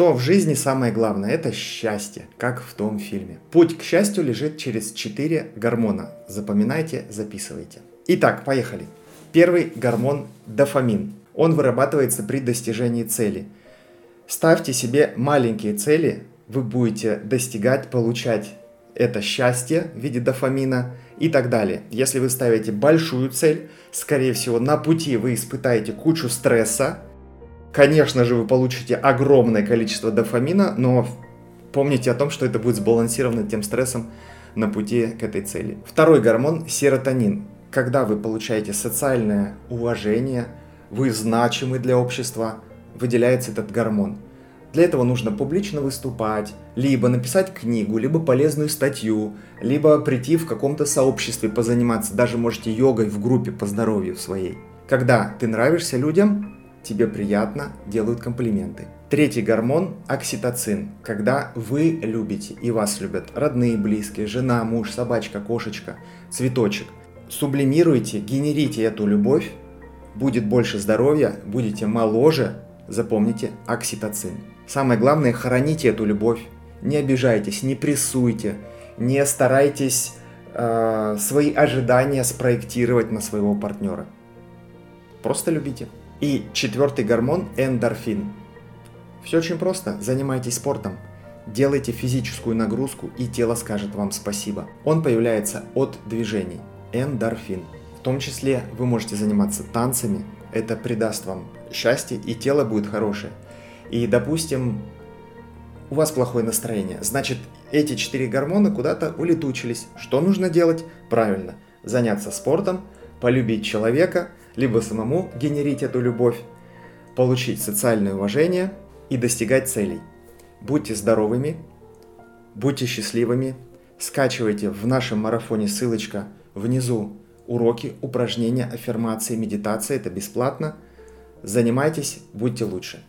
Что в жизни самое главное? Это счастье, как в том фильме. Путь к счастью лежит через четыре гормона. Запоминайте, записывайте. Итак, поехали. Первый гормон – дофамин. Он вырабатывается при достижении цели. Ставьте себе маленькие цели, вы будете достигать, получать это счастье в виде дофамина и так далее. Если вы ставите большую цель, скорее всего, на пути вы испытаете кучу стресса, Конечно же, вы получите огромное количество дофамина, но помните о том, что это будет сбалансировано тем стрессом на пути к этой цели. Второй гормон – серотонин. Когда вы получаете социальное уважение, вы значимы для общества, выделяется этот гормон. Для этого нужно публично выступать, либо написать книгу, либо полезную статью, либо прийти в каком-то сообществе позаниматься, даже можете йогой в группе по здоровью своей. Когда ты нравишься людям, тебе приятно, делают комплименты. Третий гормон – окситоцин, когда вы любите и вас любят родные, близкие, жена, муж, собачка, кошечка, цветочек. Сублимируйте, генерите эту любовь, будет больше здоровья, будете моложе, запомните окситоцин. Самое главное – храните эту любовь, не обижайтесь, не прессуйте, не старайтесь э, свои ожидания спроектировать на своего партнера. Просто любите. И четвертый гормон – эндорфин. Все очень просто. Занимайтесь спортом, делайте физическую нагрузку, и тело скажет вам спасибо. Он появляется от движений. Эндорфин. В том числе вы можете заниматься танцами. Это придаст вам счастье, и тело будет хорошее. И, допустим, у вас плохое настроение. Значит, эти четыре гормона куда-то улетучились. Что нужно делать? Правильно. Заняться спортом, полюбить человека – либо самому генерить эту любовь, получить социальное уважение и достигать целей. Будьте здоровыми, будьте счастливыми, скачивайте в нашем марафоне ссылочка внизу уроки, упражнения, аффирмации, медитации, это бесплатно. Занимайтесь, будьте лучше.